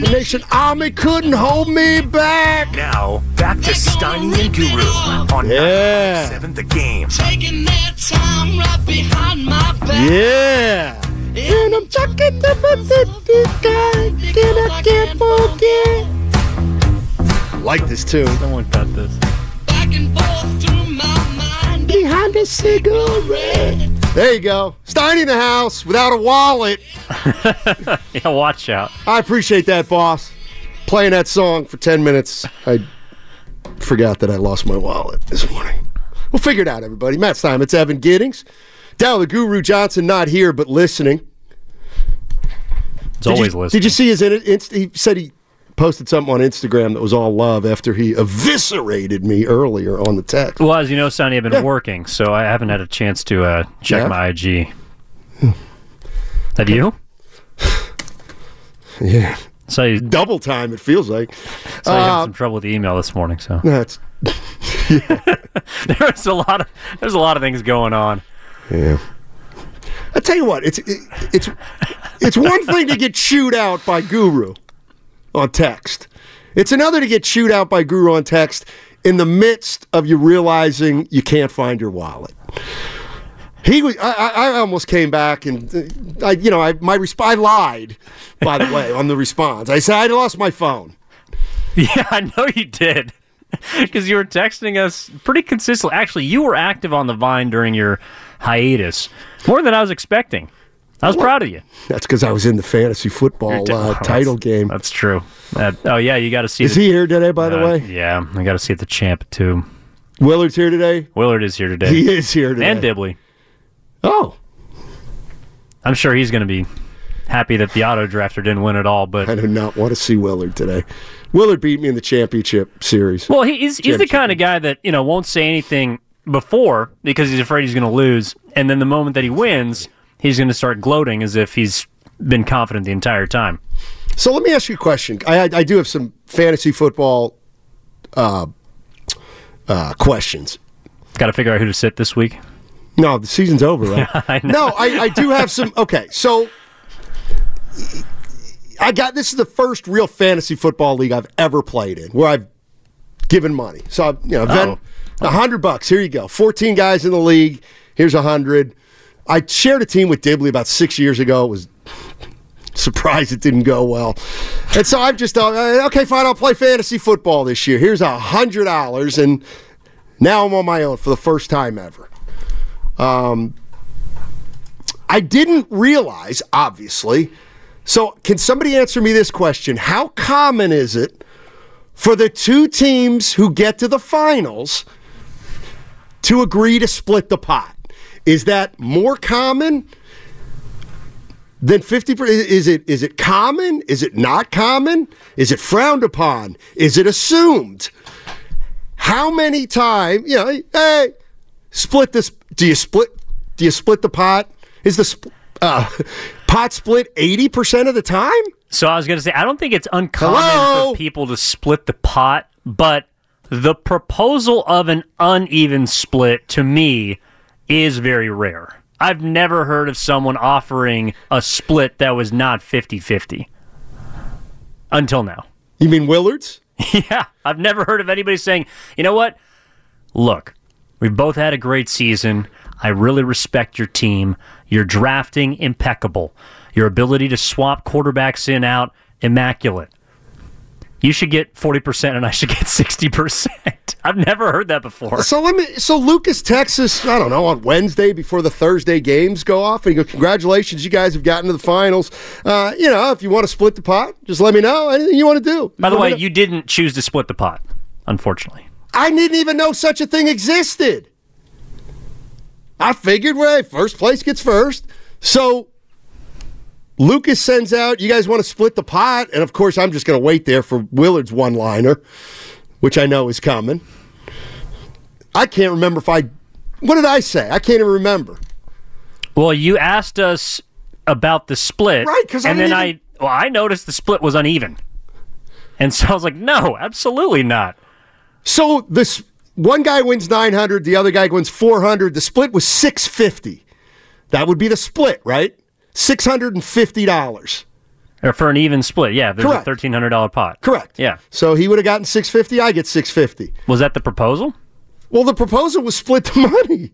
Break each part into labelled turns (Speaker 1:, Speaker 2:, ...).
Speaker 1: The Nation Army couldn't hold me back.
Speaker 2: Now, back to Steiny and Guru on
Speaker 1: Yeah.
Speaker 2: 7 The Game.
Speaker 3: Taking their time right behind my back.
Speaker 1: Yeah. And I'm talking about the guy that I can't forget. Like this tune.
Speaker 4: Someone cut this.
Speaker 3: Back and forth through my mind.
Speaker 1: Behind a cigarette. There you go. Steiny in the house without a wallet.
Speaker 4: Yeah, watch out.
Speaker 1: I appreciate that, boss. Playing that song for 10 minutes. I forgot that I lost my wallet this morning. We'll figure it out, everybody. Matt's time. It's Evan Giddings. Down the Guru Johnson, not here, but listening.
Speaker 4: It's
Speaker 1: Did
Speaker 4: always
Speaker 1: you,
Speaker 4: listening.
Speaker 1: Did you see his? Inst- he said he posted something on Instagram that was all love after he eviscerated me earlier on the text.
Speaker 4: Well, as you know, Sonny, I've been
Speaker 1: Yeah.
Speaker 4: working, so I haven't had a chance to uh, check
Speaker 1: Yeah?
Speaker 4: my IG. Have you?
Speaker 1: Yeah,
Speaker 4: So you
Speaker 1: double time. It feels like.
Speaker 4: so you had
Speaker 1: Uh,
Speaker 4: some trouble with the email this morning. So
Speaker 1: That's
Speaker 4: there's a lot of there's a lot of things going on.
Speaker 1: yeah. I tell you what, it's it, it's it's one thing to get chewed out by Guru on text. It's another to get chewed out by Guru on text in the midst of you realizing you can't find your wallet. He was. I, I almost came back and uh, I, you know, I my resp- I lied. By the way, on the response, I said I lost my phone.
Speaker 4: Yeah, I know you did. Because you were texting us pretty consistently. Actually, you were active on the Vine during your hiatus, more than I was expecting. I was proud of you.
Speaker 1: That's because I was in the fantasy football uh,
Speaker 4: d-
Speaker 1: title game.
Speaker 4: That's true. That- oh yeah, you got to see.
Speaker 1: Is
Speaker 4: the,
Speaker 1: he here today? By the
Speaker 4: uh,
Speaker 1: way,
Speaker 4: yeah, I got to see the champ too.
Speaker 1: Willard's here today.
Speaker 4: Willard is here today,
Speaker 1: He is here today.
Speaker 4: and Dibley.
Speaker 1: Oh,
Speaker 4: I'm sure he's going to be happy that the auto drafter didn't win at all. But
Speaker 1: I do not want to see Willard today. Willard beat me in the championship series.
Speaker 4: well, he, he's he's the kind of guy that you know won't say anything before because he's afraid he's going to lose, and then the moment that he wins, he's going to start gloating as if he's been confident the entire time.
Speaker 1: So let me ask you a question. I, I, do have some fantasy football uh, uh, questions.
Speaker 4: Got to figure out who to sit this week.
Speaker 1: No, the season's over, right?
Speaker 4: I.
Speaker 1: No, I, I do have some. Okay, so I got this is the first real fantasy football league I've ever played in where I've given money. So I've, you know, a hundred bucks. Here you go. Fourteen guys in the league. Here's a hundred. I shared a team with Dibley about six years ago. It was surprised it didn't go well, and so I've just uh, okay, fine, I'll play fantasy football this year. Here's a hundred dollars, and now I'm on my own for the first time ever. I didn't realize, obviously. So, can somebody answer me this question? How common is it for the two teams who get to the finals to agree to split the pot? Is that more common than 50%? Is it, is it common? Is it not common? Is it frowned upon? Is it assumed? How many times, you know, hey, split this. Do you split? Do you split the pot? Is the sp- uh, pot split eighty percent of the time?
Speaker 4: So I was going to say, I don't think it's uncommon
Speaker 1: Hello?
Speaker 4: for people to split the pot, but the proposal of an uneven split to me is very rare. I've never heard of someone offering a split that was not 50 50 until now.
Speaker 1: You mean Willards?
Speaker 4: Yeah, I've never heard of anybody saying, you know what? Look, we've both had a great season. I really respect your team. Your drafting, impeccable. Your ability to swap quarterbacks in out, immaculate. You should get 40% and I should get 60%. I've never heard that before.
Speaker 1: So let me. So Lucas, Texas. I don't know on Wednesday before the Thursday games go off, and he go, "Congratulations, you guys have gotten to the finals. Uh, you know, if you want to split the pot, just let me know. Anything you want to do."
Speaker 4: By the way,
Speaker 1: know.
Speaker 4: you didn't choose to split the pot, unfortunately.
Speaker 1: I didn't even know such a thing existed. I figured, well, first place gets first. So Lucas sends out, you guys want to split the pot? And of course, I'm just going to wait there for Willard's one liner, which I know is coming. I can't remember if I, what did I say? I can't even remember.
Speaker 4: Well, you asked us about the split,
Speaker 1: Right, 'cause I
Speaker 4: and then
Speaker 1: didn't
Speaker 4: I well, I noticed the split was uneven, and so I was like, no, absolutely not.
Speaker 1: So this one guy wins 900, the other guy wins 400. The split was 650. That would be the split, right? $650.
Speaker 4: Or for an even split. Yeah, there's
Speaker 1: Correct.
Speaker 4: a $1,300 pot.
Speaker 1: Correct.
Speaker 4: Yeah.
Speaker 1: So he would have gotten 650, I get 650.
Speaker 4: Was that the proposal?
Speaker 1: Well, the proposal was split the money.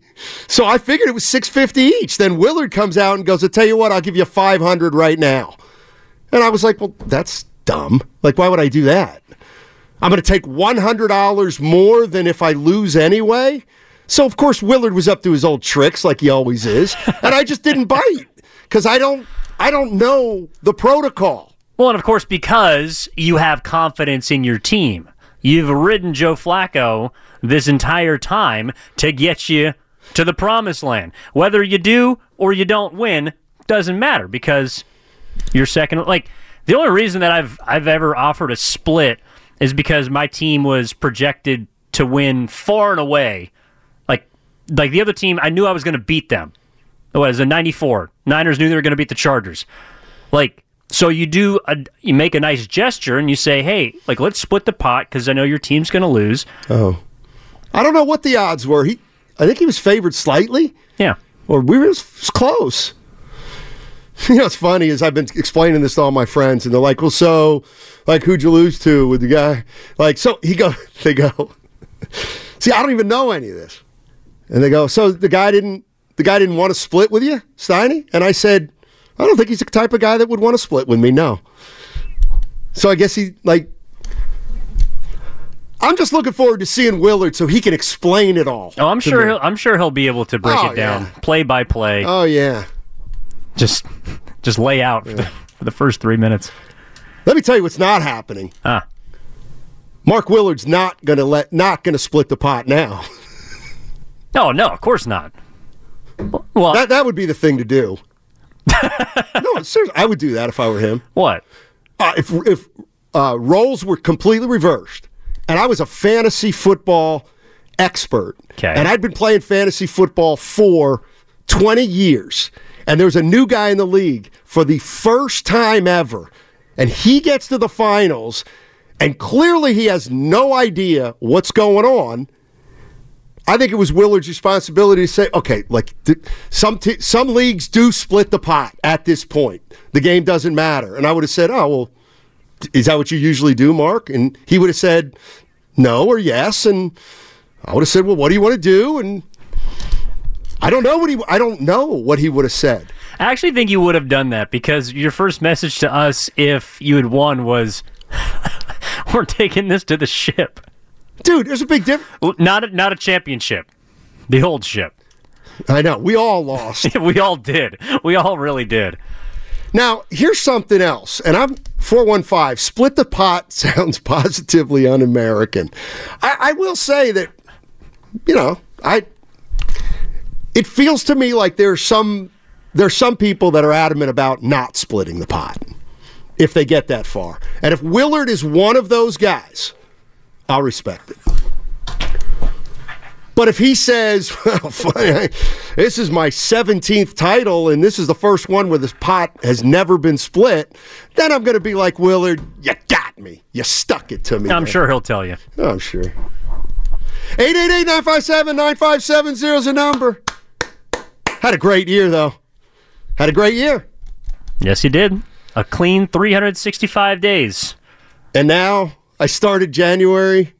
Speaker 1: So I figured it was 650 each. Then Willard comes out and goes, "I tell you what, I'll give you 500 right now." And I was like, "Well, that's dumb. Like why would I do that? I'm going to take $100 more than if I lose anyway." So of course Willard was up to his old tricks like he always is, and I just didn't bite cuz I don't I don't know the protocol.
Speaker 4: Well, and of course, because you have confidence in your team. You've ridden Joe Flacco this entire time to get you to the promised land. Whether you do or you don't win doesn't matter because you're second. Like the only reason that I've I've ever offered a split is because my team was projected to win far and away. Like like the other team, I knew I was going to beat them. It was a 94. Niners knew they were going to beat the Chargers. Like, so you do, a, you make a nice gesture and you say, hey, like, let's split the pot because I know your team's going to lose. Oh.
Speaker 1: I don't know what the odds were. He I think he was favored slightly.
Speaker 4: Yeah.
Speaker 1: or we were it was close. You know, what's funny is I've been explaining this to all my friends, and they're like, "Well, so, like, who'd you lose to with the guy?" Like, so he go, they go, "See, I don't even know any of this," and they go, "So the guy didn't, the guy didn't want to split with you, Steiny?" And I said, "I don't think he's the type of guy that would want to split with me, no." So I guess he like. I'm just looking forward to seeing Willard so he can explain it all.
Speaker 4: Oh, I'm sure
Speaker 1: me.
Speaker 4: he'll, I'm sure he'll be able to break
Speaker 1: Oh,
Speaker 4: it down
Speaker 1: yeah.
Speaker 4: play by play.
Speaker 1: Oh yeah.
Speaker 4: just, just lay out for, the, for the first three minutes.
Speaker 1: Let me tell you what's not happening.
Speaker 4: Ah,
Speaker 1: Mark Willard's not gonna let not gonna split the pot now.
Speaker 4: no, no, of course not. Well,
Speaker 1: that that would be the thing to do. no, seriously, I would do that if I were him.
Speaker 4: what?
Speaker 1: Uh, if if uh, roles were completely reversed, and I was a fantasy football expert,
Speaker 4: 'Kay.
Speaker 1: and I'd been playing fantasy football for twenty years, and there's a new guy in the league for the first time ever, and he gets to the finals, and clearly he has no idea what's going on. I think it was Willard's responsibility to say, okay, like th- some t- some leagues do split the pot at this point. The game doesn't matter, and I would have said, oh well, is that what you usually do, Mark? And he would have said no or yes, and I would have said, well, what do you want to do? And I don't know what he I don't know what he would have said.
Speaker 4: I actually think you would have done that because your first message to us, if you had won, was, "We're taking this to the ship."
Speaker 1: Dude, there's a big difference.
Speaker 4: Not a, not a championship, the old ship.
Speaker 1: I know we all lost.
Speaker 4: we all did. We all really did.
Speaker 1: Now, here's something else, and I'm 415. Split the pot sounds positively un American. I, I will say that, you know, I. It feels to me like there's some there's some people that are adamant about not splitting the pot if they get that far. And if Willard is one of those guys, I'll respect it. But if he says, well, funny, this is my 17th title and this is the first one where this pot has never been split, then I'm going to be like, Willard, you got me. You stuck it to me.
Speaker 4: I'm
Speaker 1: man."
Speaker 4: sure he'll tell you.
Speaker 1: I'm sure. 888 957 9570 is a number. Had a great year, though. Had a great year.
Speaker 4: Yes, he did. A clean 365 days.
Speaker 1: And now I started January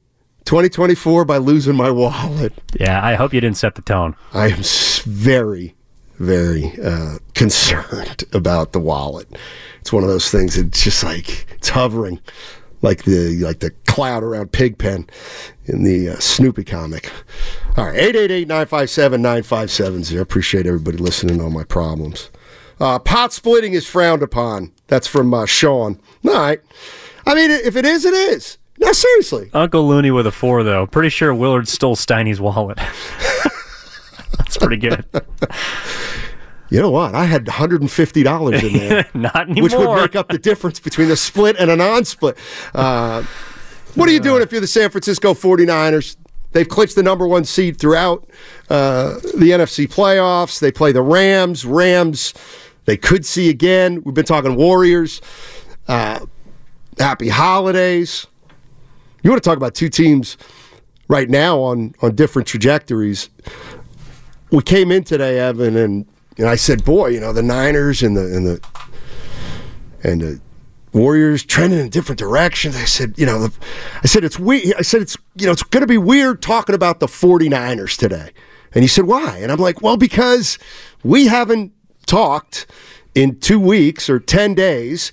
Speaker 1: 2024 by losing my wallet.
Speaker 4: Yeah, I hope you didn't set the tone.
Speaker 1: I am very, very uh, concerned about the wallet. It's one of those things. It's just like it's hovering, like the like the cloud around Pigpen in the uh, Snoopy comic. All right, 888-957-9570. Appreciate everybody listening to all my problems. Uh, pot splitting is frowned upon. That's from uh, Sean. All right. I mean, if it is, it is. No, seriously.
Speaker 4: Uncle Looney with a four, though. Pretty sure Willard stole Steiny's wallet. That's pretty good.
Speaker 1: You know what? I had $150 in there.
Speaker 4: Not anymore.
Speaker 1: which would make up the difference between a split and a non-split. Uh, what are you doing if you're the San Francisco 49ers? They've clinched the number one seed throughout uh, the NFC playoffs. They play the Rams. Rams, they could see again. We've been talking Warriors. Uh, happy holidays. You want to talk about two teams right now on, on different trajectories. We came in today, Evan, and, and I said, boy, you know, the Niners and the and the and the Warriors trending in different directions. I said, you know, the, I said it's weird. I said it's you know it's going to be weird talking about the 49ers today. And he said, why? And I'm like, well, because we haven't talked in two weeks or 10 days.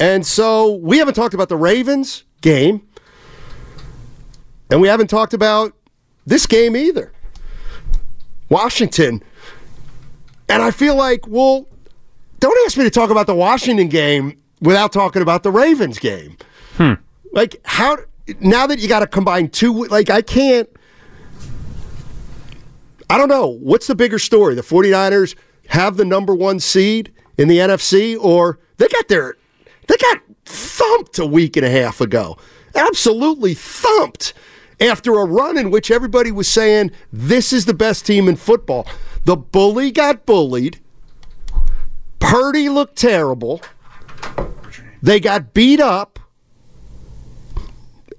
Speaker 1: And so we haven't talked about the Ravens game. And we haven't talked about this game either. Washington. And I feel like, well, don't ask me to talk about the Washington game without talking about the Ravens game. Hmm. Like, how, now that you got to combine two, like, I can't. I don't know. What's the bigger story? The 49ers have the number one seed in the NFC, or they got their they got thumped a week and a half ago. Absolutely thumped after a run in which everybody was saying this is the best team in football. The bully got bullied. Purdy looked terrible. They got beat up.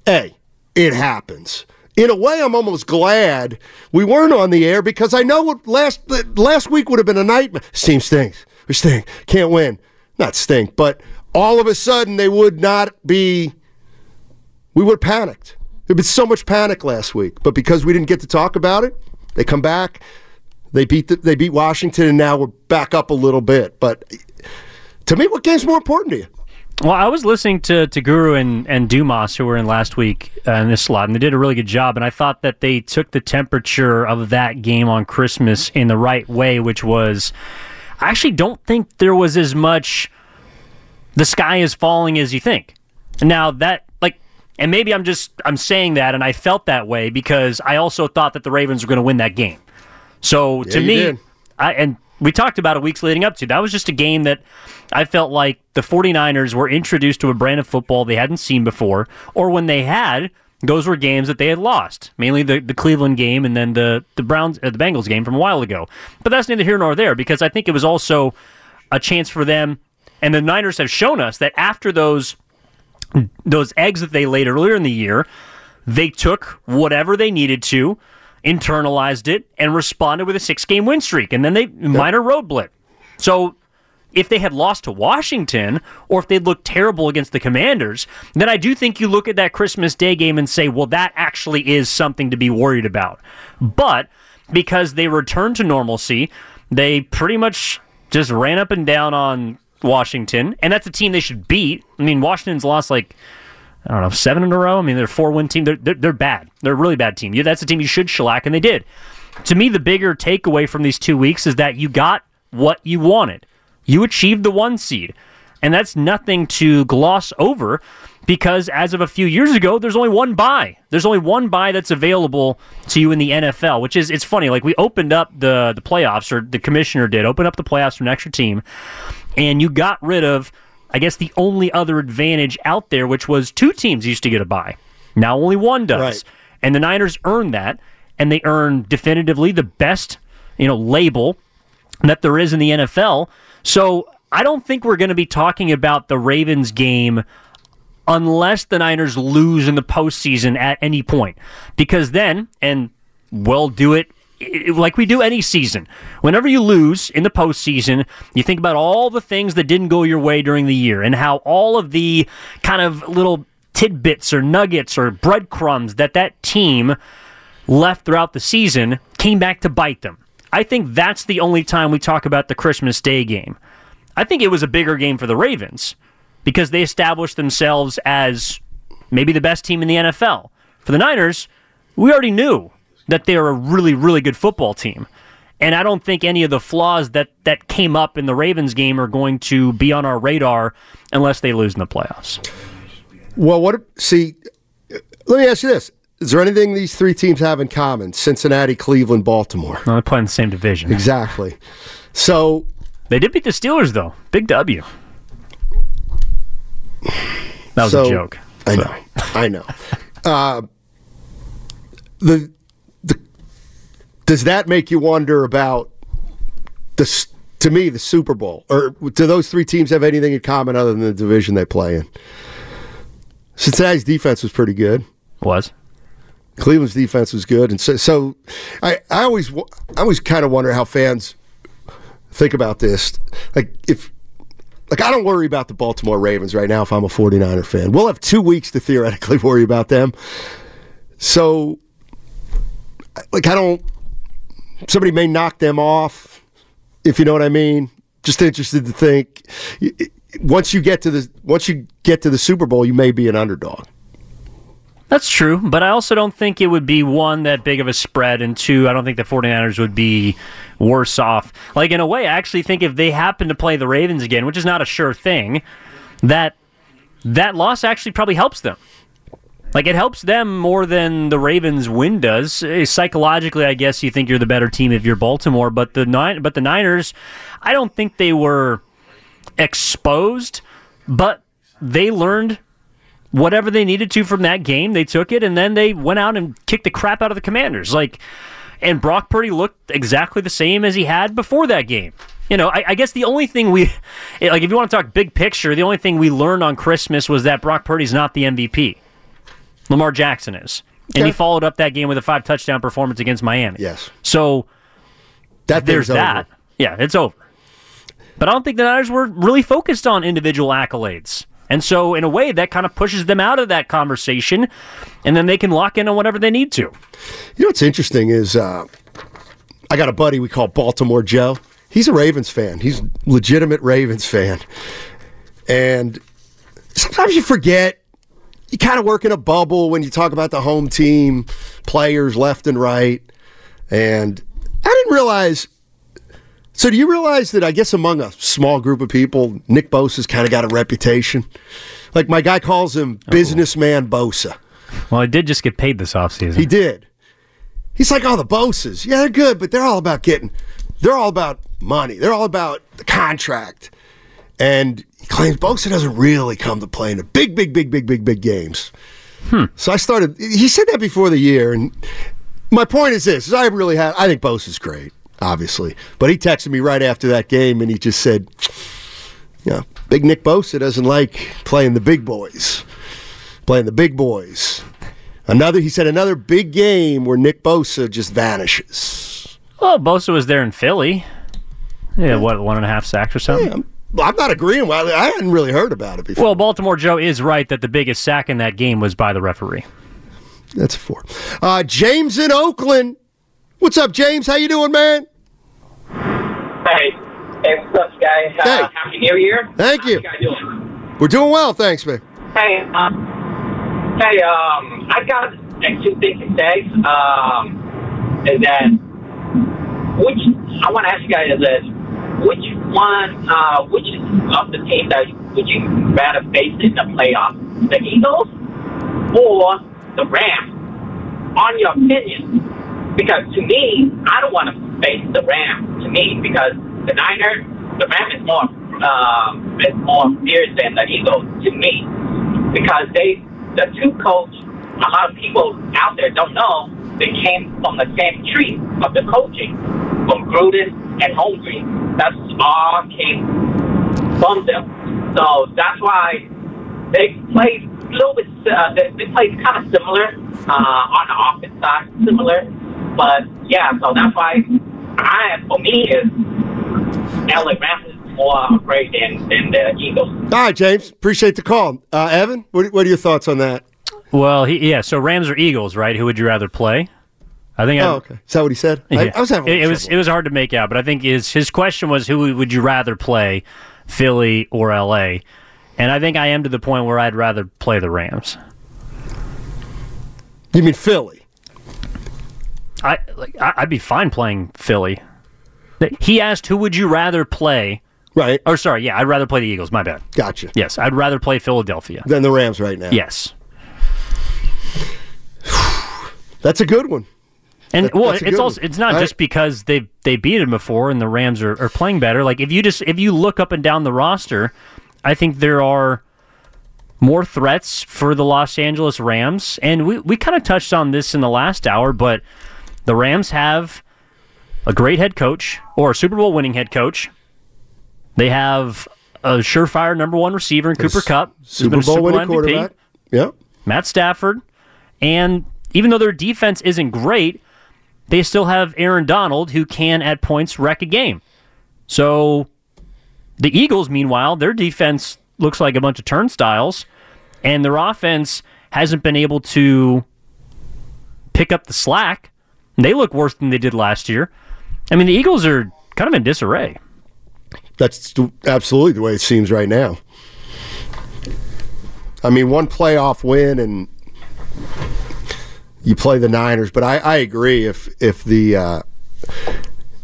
Speaker 1: Hey, it happens. In a way, I'm almost glad we weren't on the air because I know what last last week would have been a nightmare. This team stinks. We stink. Can't win. Not stink, but all of a sudden they would not be. We would have panicked. There'd been so much panic last week, but because we didn't get to talk about it, they come back. They beat the, they beat Washington, and now we're back up a little bit. But to me, what game's more important to you?
Speaker 4: Well, I was listening to, to Guru and, and Dumas, who were in last week uh, in this slot, and they did a really good job. And I thought that they took the temperature of that game on Christmas in the right way, which was I actually don't think there was as much the sky is falling as you think. Now, that, like, and maybe I'm just I'm saying that, and I felt that way because I also thought that the Ravens were going to win that game. So to me. I and we talked about it weeks leading up to. That was just a game that I felt like the 49ers were introduced to a brand of football they hadn't seen before, or when they had, those were games that they had lost. Mainly the, the Cleveland game and then the the Browns uh, the Bengals game from a while ago. But that's neither here nor there because I think it was also a chance for them and the Niners have shown us that after those those eggs that they laid earlier in the year, they took whatever they needed to, internalized it, and responded with a six game win streak. And then they minor road blip. So if they had lost to Washington or if they'd looked terrible against the Commanders, then I do think you look at that Christmas Day game and say, well, that actually is something to be worried about. But because they returned to normalcy, they pretty much just ran up and down on Washington, and that's a team they should beat. I mean, Washington's lost like I don't know seven in a row. I mean, they're a four win team. They're, they're they're bad. They're a really bad team. Yeah, that's a team you should shellac, and they did. To me, the bigger takeaway from these two weeks is that you got what you wanted. You achieved the one seed, and that's nothing to gloss over. Because as of a few years ago, there's only one buy. There's only one buy that's available to you in the NFL, which is it's funny. Like we opened up the the playoffs, or the commissioner did open up the playoffs for an extra team, and you got rid of, I guess, the only other advantage out there, which was two teams used to get a bye. Now only one does,
Speaker 1: Right.
Speaker 4: and the Niners earned that, and they earned definitively the best, you know, label that there is in the NFL. So I don't think we're going to be talking about the Ravens game unless the Niners lose in the postseason at any point. Because then, and we'll do it like we do any season. Whenever you lose in the postseason, you think about all the things that didn't go your way during the year and how all of the kind of little tidbits or nuggets or breadcrumbs that that team left throughout the season came back to bite them. I think that's the only time we talk about the Christmas Day game. I think it was a bigger game for the Ravens because they established themselves as maybe the best team in the NFL. For the Niners, we already knew that they're a really, really good football team. And I don't think any of the flaws that, that came up in the Ravens game are going to be on our radar unless they lose in the playoffs.
Speaker 1: Well, what? See, let me ask you this: Is there anything these three teams have in common? Cincinnati, Cleveland, Baltimore.
Speaker 4: Well, they play in the same division.
Speaker 1: Exactly. So
Speaker 4: They did beat the Steelers, though. Big W. That was
Speaker 1: So-
Speaker 4: a joke.
Speaker 1: I
Speaker 4: So-
Speaker 1: know, I know. Uh, the does that make you wonder about the to me the Super Bowl or do those three teams have anything in common other than the division they play in? Cincinnati's defense was pretty good.
Speaker 4: Was.
Speaker 1: Cleveland's defense was good, and so, so I, I always I always kind of wonder how fans think about this. Like if like I don't worry about the Baltimore Ravens right now if I'm a 49er fan. We'll have two weeks to theoretically worry about them. So, like, I don't. Somebody may knock them off, if you know what I mean. Just interested to think. Once you get to the once you get to the Super Bowl, you may be an underdog.
Speaker 4: That's true, but I also don't think it would be one that big of a spread, and two, I don't think the 49ers would be worse off. Like, in a way, I actually think if they happen to play the Ravens again, which is not a sure thing, that that loss actually probably helps them. Like, it helps them more than the Ravens win does. Eh, Psychologically, I guess you think you're the better team if you're Baltimore, but the nine, but the Niners, I don't think they were exposed, but they learned whatever they needed to from that game. They took it and then they went out and kicked the crap out of the Commanders. Like, and Brock Purdy looked exactly the same as he had before that game. You know, I, I guess the only thing we, like, if you want to talk big picture, the only thing we learned on Christmas was that Brock Purdy's not the MVP. Lamar Jackson is. And he followed up that game with a five touchdown performance against Miami.
Speaker 1: Yes.
Speaker 4: So
Speaker 1: That
Speaker 4: there's
Speaker 1: thing's over.
Speaker 4: that. Yeah, it's over. But I don't think the Niners were really focused on individual accolades. And so, in a way, that kind of pushes them out of that conversation, and then they can lock in on whatever they need to.
Speaker 1: You know what's interesting is uh, I got a buddy we call Baltimore Joe. He's a Ravens fan. He's a legitimate Ravens fan. And sometimes you forget. You kind of work in a bubble when you talk about the home team players left and right. And I didn't realize. So, do you realize that I guess among a small group of people, Nick Bosa's kind of got a reputation? Like my guy calls him oh. businessman Bosa.
Speaker 4: Well, I did just get paid this offseason.
Speaker 1: He did. He's like, oh, the Boses. Yeah, they're good, but they're all about getting, they're all about money. They're all about the contract. And he claims Bosa doesn't really come to play in the big, big, big, big, big, big games. Hmm. So I started, he said that before the year. And my point is this is I really had, I think Bosa's great, obviously. But he texted me right after that game and he just said, you know, Big Nick Bosa doesn't like playing the big boys, playing the big boys. Another, he said, another big game where Nick Bosa just vanishes.
Speaker 4: well, Bosa was there in Philly. Yeah, what, one and a half sacks or something?
Speaker 1: I'm, I'm not agreeing. With it. I hadn't really heard about it before.
Speaker 4: Well, Baltimore Joe is right that the biggest sack in that game was by the referee.
Speaker 1: That's a four. Uh, James in Oakland. What's up, James? How you doing, man?
Speaker 5: Hey, hey, what's up, guys? Uh, Happy New Year.
Speaker 1: Thank
Speaker 5: How
Speaker 1: you.
Speaker 5: you guys doing?
Speaker 1: We're doing well, thanks, man.
Speaker 5: Hey, um, hey, um, I got two things to say. Um, is that which I want to ask you guys is this: which one, uh, which of the teams that would you rather face in the playoffs, the Eagles or the Rams? On your opinion, because to me, I don't want to face the Rams. To me, because the Niners, the Rams is more, um, is more fierce than the Eagles. To me, because they, the two coach, a lot of people out there don't know they came from the same tree of the coaching, from Gruden and Holmgren. That's all came from them. So that's why they played a little bit. Uh, they, they played kind of similar uh, on the offense side, similar. But yeah, so that's why I, for me, is LA Rams more afraid than, than the Eagles.
Speaker 1: All right, James. Appreciate the call. Uh, Evan, what, what are your thoughts on that?
Speaker 4: Well, he, yeah, so Rams or Eagles, right? Who would you rather play? I think I,
Speaker 1: Oh, okay. Is that what he said? I,
Speaker 4: Yeah.
Speaker 1: I was having
Speaker 4: it, it was it was hard to make out, but I think his his question was who would you rather play, Philly or LA? And I think I am to the point where I'd rather play the Rams.
Speaker 1: You mean Philly?
Speaker 4: I like I- I'd be fine playing Philly. He asked who would you rather play?
Speaker 1: Right.
Speaker 4: Or sorry, yeah, I'd rather play the Eagles. My bad.
Speaker 1: Gotcha.
Speaker 4: Yes, I'd rather play Philadelphia.
Speaker 1: Than the Rams right now.
Speaker 4: Yes.
Speaker 1: That's a good one.
Speaker 4: And
Speaker 1: That-
Speaker 4: well, it's also
Speaker 1: one.
Speaker 4: it's not
Speaker 1: I-
Speaker 4: just because they they beat him before and the Rams are, are playing better. Like if you just if you look up and down the roster, I think there are more threats for the Los Angeles Rams. And we, we kind of touched on this in the last hour, but the Rams have a great head coach or a Super Bowl winning head coach. They have a surefire number one receiver in Cooper Kupp,
Speaker 1: Super
Speaker 4: been a
Speaker 1: Bowl winning
Speaker 4: MVP.
Speaker 1: quarterback. Yep.
Speaker 4: Matt Stafford. And even though their defense isn't great, they still have Aaron Donald who can at points wreck a game. So The Eagles, meanwhile, their defense looks like a bunch of turnstiles, and their offense hasn't been able to pick up the slack. They look worse than they did last year. I mean, the Eagles are kind of in disarray.
Speaker 1: That's absolutely the way it seems right now. I mean, one playoff win and you play the Niners, but I, I agree. If if the uh,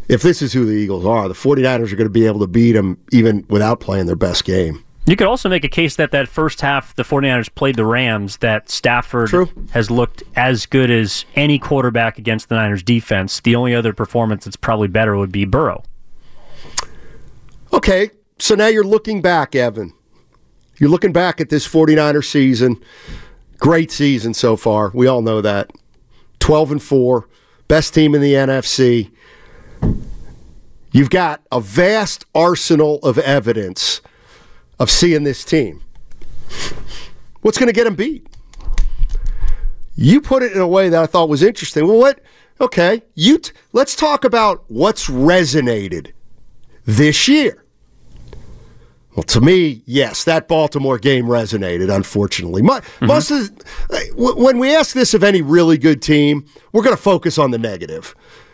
Speaker 1: if this is who the Eagles are, the 49ers are going to be able to beat them even without playing their best game.
Speaker 4: You could also make a case that that first half the 49ers played the Rams, that Stafford
Speaker 1: True.
Speaker 4: has looked as good as any quarterback against the Niners defense. The only other performance that's probably better would be Burrow.
Speaker 1: Okay, so now you're looking back, Evan. You're looking back at this 49er season. Great season so far. We all know that. 12 and 4, best team in the NFC. You've got a vast arsenal of evidence of seeing this team. What's going to get them beat? You put it in a way that I thought was interesting. Well, what? Okay, you t- let's talk about what's resonated this year. Well, to me, yes, that Baltimore game resonated. Unfortunately, Mo- most of the- w- when we ask this of any really good team, we're going to focus on the negative.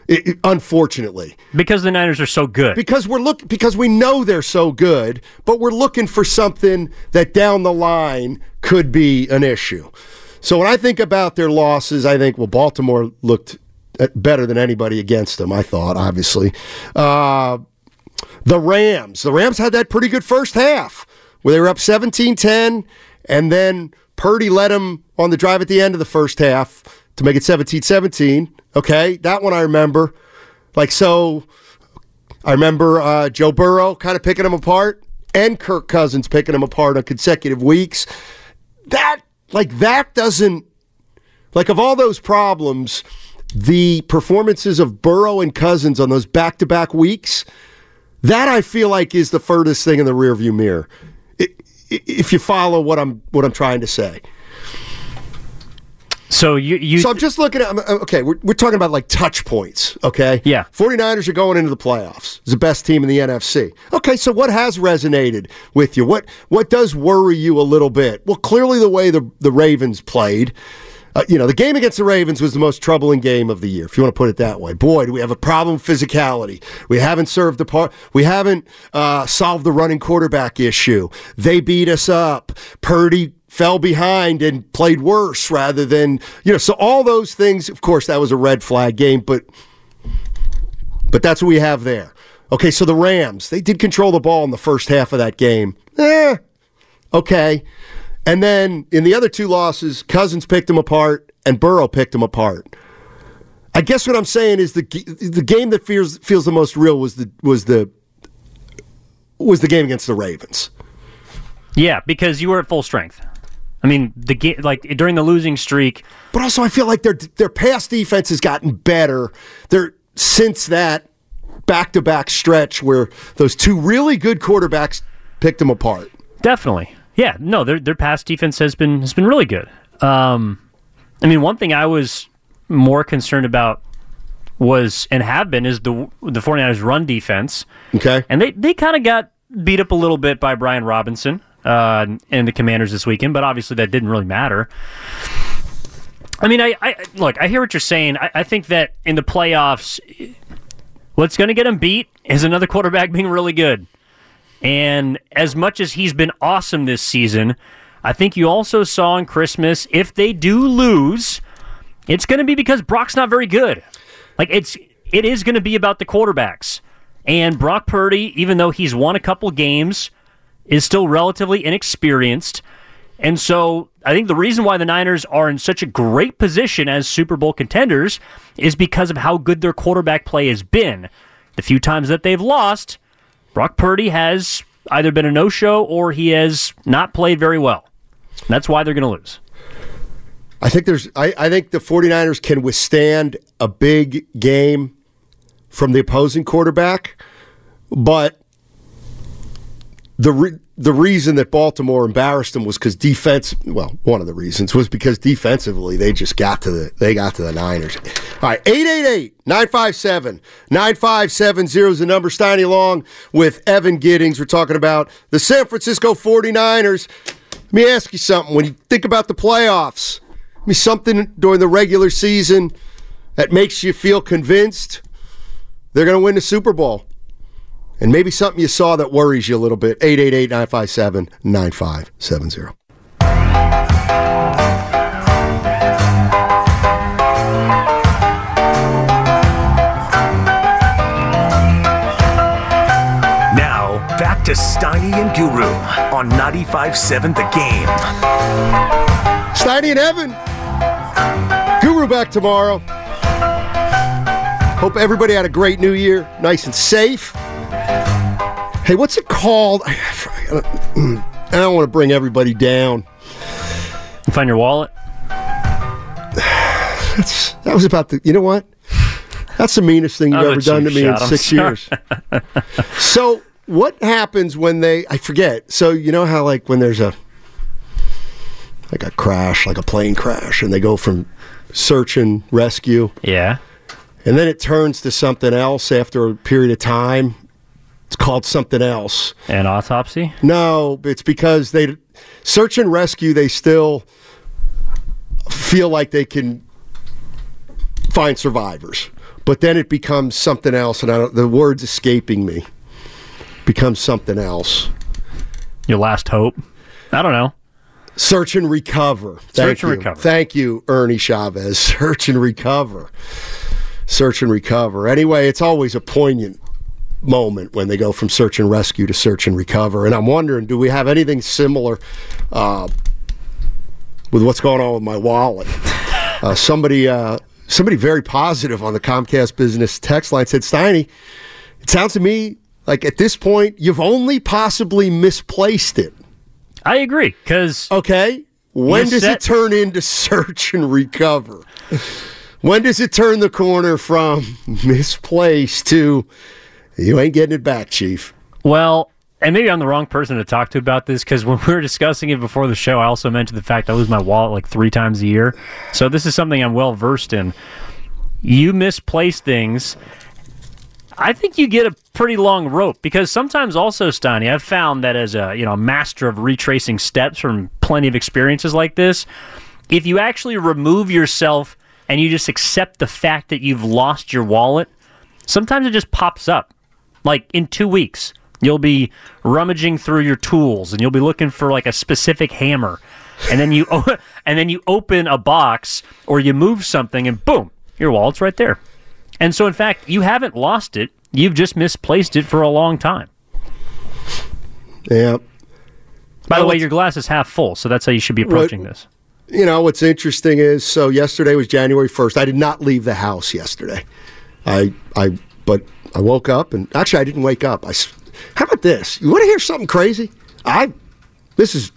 Speaker 1: I- I- unfortunately,
Speaker 4: Because the Niners are so good.
Speaker 1: because we're look because we know they're so good, but we're looking for something that down the line could be an issue. So when I think about their losses, I think well, Baltimore looked uh, better than anybody against them. I thought, obviously, uh, the Rams. The Rams had that pretty good first half where they were up 17-10, and then Purdy led them on the drive at the end of the first half to make it 17-17. Okay, that one I remember. Like so, I remember uh, Joe Burrow kind of picking them apart, and Kirk Cousins picking them apart on consecutive weeks. That like that doesn't like of all those problems, the performances of Burrow and Cousins on those back-to-back weeks, that I feel like is the furthest thing in the rearview mirror. If you follow what I'm what I'm trying to say.
Speaker 4: so you you
Speaker 1: So I'm just looking at, uh, okay, we're, we're talking about like touch points, okay?
Speaker 4: Yeah.
Speaker 1: 49ers are going into the playoffs. It's the best team in the NFC. Okay, so what has resonated with you? What what does worry you a little bit? Well, clearly the way the, the Ravens played. Uh, you know, the game against the Ravens was the most troubling game of the year, if you want to put it that way. Boy, do we have a problem physicality. We haven't served the part. We haven't uh, solved the running quarterback issue. They beat us up. Purdy fell behind and played worse rather than you know. So all those things, of course, that was a red flag game, but but that's what we have there. Okay, so the Rams, they did control the ball in the first half of that game. Eh, okay. And then in the other two losses, Cousins picked them apart and Burrow picked them apart. I guess what I'm saying is the the game that feels feels the most real was the was the was the game against the Ravens.
Speaker 4: yeah, because you were at full strength. I mean, the game like during the losing streak,
Speaker 1: But also, I feel like their their pass defense has gotten better. They're since that back to back stretch where those two really good quarterbacks picked them apart.
Speaker 4: Definitely. Yeah, no, their their pass defense has been has been really good. Um, I mean, one thing I was more concerned about was and have been is the the 49ers run defense.
Speaker 1: Okay,
Speaker 4: And they, they kind of got beat up a little bit by Brian Robinson uh, and the Commanders this weekend, but obviously that didn't really matter. I mean, I, I look, I hear what you're saying. I, I think that in the playoffs, what's going to get them beat is another quarterback being really good. And as much as he's been awesome this season, I think you also saw on Christmas if they do lose, it's going to be because Brock's not very good. Like it's it is going to be about the quarterbacks. And Brock Purdy, even though he's won a couple games, is still relatively inexperienced. And so I think the reason why the Niners are in such a great position as Super Bowl contenders is because of how good their quarterback play has been. The few times that they've lost, Brock Purdy has either been a no show or he has not played very well. That's why they're going to lose.
Speaker 1: I think there's. I, I think the 49ers can withstand a big game from the opposing quarterback, but the re- the reason that Baltimore embarrassed them was because defense. Well, one of the reasons was because defensively they just got to the they got to the Niners. All right, 888-957-9570 is the number. Steiny Long with Evan Giddings. We're talking about the San Francisco 49ers. Let me ask you something. When you think about the playoffs, I mean something during the regular season that makes you feel convinced they're going to win the Super Bowl. And maybe something you saw that worries you a little bit. 888 957 9570.
Speaker 2: Now, back to Steiny and Guru on 95.7 The Game.
Speaker 1: Steiny and Evan. Guru back tomorrow. Hope everybody had a great new year. Nice and safe. Hey, what's it called? I don't want to bring everybody down.
Speaker 4: You find your wallet?
Speaker 1: That's, that was about the. You know what? That's the meanest thing you've
Speaker 4: That
Speaker 1: ever done to me in
Speaker 4: shot, I'm
Speaker 1: six
Speaker 4: sorry.
Speaker 1: years. so, what happens when they? I forget. So, you know how like when there's a like a crash, like a plane crash, and they go from search and rescue,
Speaker 4: Yeah.
Speaker 1: and then it turns to something else after a period of time. It's called something else.
Speaker 4: An autopsy?
Speaker 1: No, it's because they search and rescue. They still feel like they can find survivors, but then it becomes something else, and I don't, the words escaping me becomes something else.
Speaker 4: Your last hope? I don't know.
Speaker 1: Search and recover. Thank
Speaker 4: Search and
Speaker 1: you.
Speaker 4: recover.
Speaker 1: Thank you, Ernie Chavez. Search and recover. Search and recover. Anyway, it's always a poignant moment when they go from search and rescue to search and recover. And I'm wondering, do we have anything similar uh, with what's going on with my wallet? Uh, somebody, uh, somebody very positive on the Comcast business text line said, Steiny, it sounds to me like at this point you've only possibly misplaced it.
Speaker 4: I agree because
Speaker 1: Okay. When does
Speaker 4: said-
Speaker 1: it turn into search and recover? when does it turn the corner from misplaced to you ain't getting it back, Chief?
Speaker 4: Well, and maybe I'm the wrong person to talk to about this because when we were discussing it before the show, I also mentioned the fact I lose my wallet like three times a year. So this is something I'm well versed in. You misplace things. I think you get a pretty long rope because sometimes also, Steiny, I've found that as a you know master of retracing steps from plenty of experiences like this, if you actually remove yourself and you just accept the fact that you've lost your wallet, sometimes it just pops up. Like in two weeks, you'll be rummaging through your tools and you'll be looking for like a specific hammer, and then you and then you open a box or you move something and boom, your wallet's right there. And so, in fact, you haven't lost it. You've just misplaced it for a long time.
Speaker 1: Yeah.
Speaker 4: By
Speaker 1: Well,
Speaker 4: the way, your glass is half full, so that's how you should be approaching this.
Speaker 1: You know, what's interesting is so yesterday was January 1st. I did not leave the house yesterday. I, I, but I woke up and actually I didn't wake up. I, how about this? You want to hear something crazy? I, this is,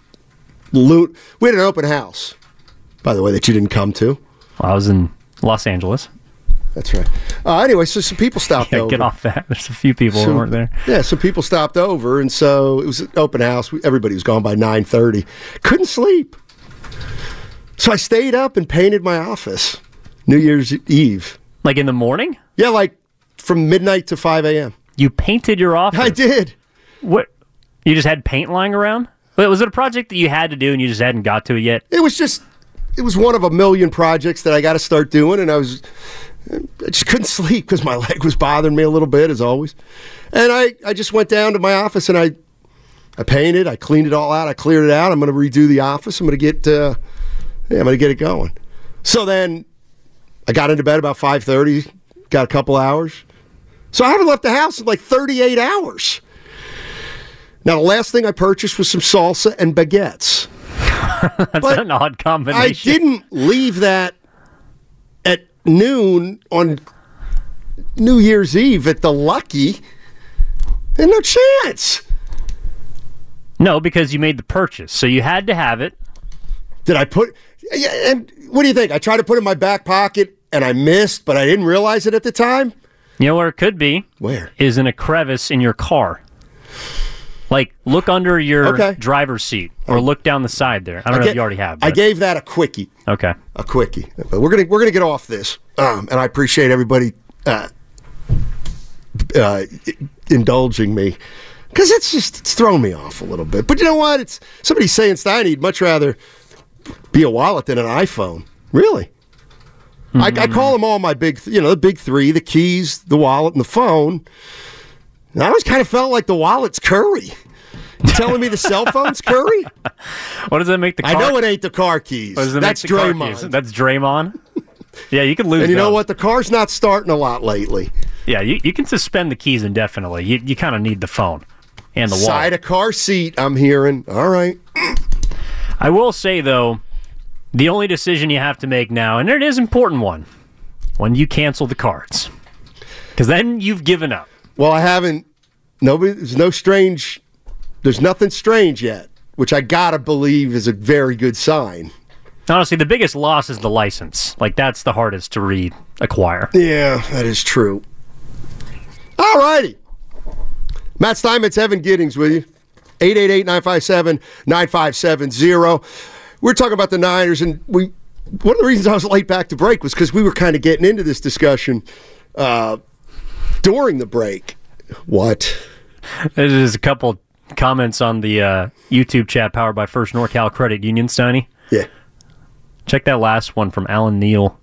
Speaker 1: loot. We had an open house, by the way, that you didn't come to.
Speaker 4: I was in Los Angeles.
Speaker 1: That's right. Uh, anyway, so some people stopped
Speaker 4: Yeah,
Speaker 1: over.
Speaker 4: get off that. There's a few people
Speaker 1: So-
Speaker 4: who weren't there.
Speaker 1: Yeah, some people stopped over, and so it was an open house. Everybody was gone by nine thirty. Couldn't sleep, so I stayed up and painted my office. New Year's Eve.
Speaker 4: Like in the morning,
Speaker 1: Yeah, like from midnight to five a.m.
Speaker 4: you painted your office.
Speaker 1: I did.
Speaker 4: What? You just had paint lying around? Wait, was it a project that you had to do and you just hadn't got to it yet?
Speaker 1: It was just. It was one of a million projects that I got to start doing, and I was. I just couldn't sleep because my leg was bothering me a little bit, as always. And I, I just went down to my office and I, I painted, I cleaned it all out, I cleared it out. I'm going to redo the office. I'm going to get, uh, yeah, I'm going to get it going. So then, I got into bed about 5:30, got a couple hours. So I haven't left the house in like 38 hours. Now the last thing I purchased was some salsa and baguettes.
Speaker 4: That's
Speaker 1: But
Speaker 4: an odd combination.
Speaker 1: I didn't leave that at noon on New Year's Eve at the Lucky. And no chance.
Speaker 4: No, because you made the purchase, so you had to have it.
Speaker 1: Did I put? And what do you think? I tried to put it in my back pocket and I missed, but I didn't realize it at the time.
Speaker 4: You know where it could be
Speaker 1: Where?
Speaker 4: is in a crevice in your car. Like look under your
Speaker 1: Okay.
Speaker 4: driver's seat or look down the side there. I don't know
Speaker 1: ga-
Speaker 4: if you already have.
Speaker 1: I gave that a quickie.
Speaker 4: Okay.
Speaker 1: a quickie. But we're gonna we're gonna get off this, um, and I appreciate everybody uh, uh, indulging me because it's just it's thrown me off a little bit. But you know what? It's somebody saying Steiny would much rather be a wallet than an iPhone. Really? I, I call them all my big, th- you know, the big three: the keys, the wallet, and the phone. And I always kind of felt like the wallet's Curry. You telling me the cell phone's Curry?
Speaker 4: What does that make the Car- I
Speaker 1: know it ain't the car keys.
Speaker 4: what does that
Speaker 1: That's
Speaker 4: make the car
Speaker 1: Draymond.
Speaker 4: That's Draymond. yeah, you can lose.
Speaker 1: And you know what? The car's not starting a lot lately.
Speaker 4: Yeah, you, you can suspend the keys indefinitely. You, you kind of need the phone and the wallet.
Speaker 1: Side of car seat, I'm hearing. All right.
Speaker 4: I will say though, the only decision you have to make now, and it is an important one, when you cancel the cards, because then you've given up.
Speaker 1: Well, I haven't. Nobody. There's no strange. There's nothing strange yet, which I gotta believe is a very good sign.
Speaker 4: Honestly, the biggest loss is the license. Like that's the hardest to read acquire.
Speaker 1: Yeah, that is true. All righty. Matt Steinmetz, Evan Giddings with you. 888-957-9570. We're talking about the Niners, and we one of the reasons I was late back to break was because we were kind of getting into this discussion uh, during the break. What?
Speaker 4: There's a couple comments on the uh, YouTube chat powered by First NorCal Credit Union, Steiny.
Speaker 1: Yeah.
Speaker 4: Check that last one from Alan Neal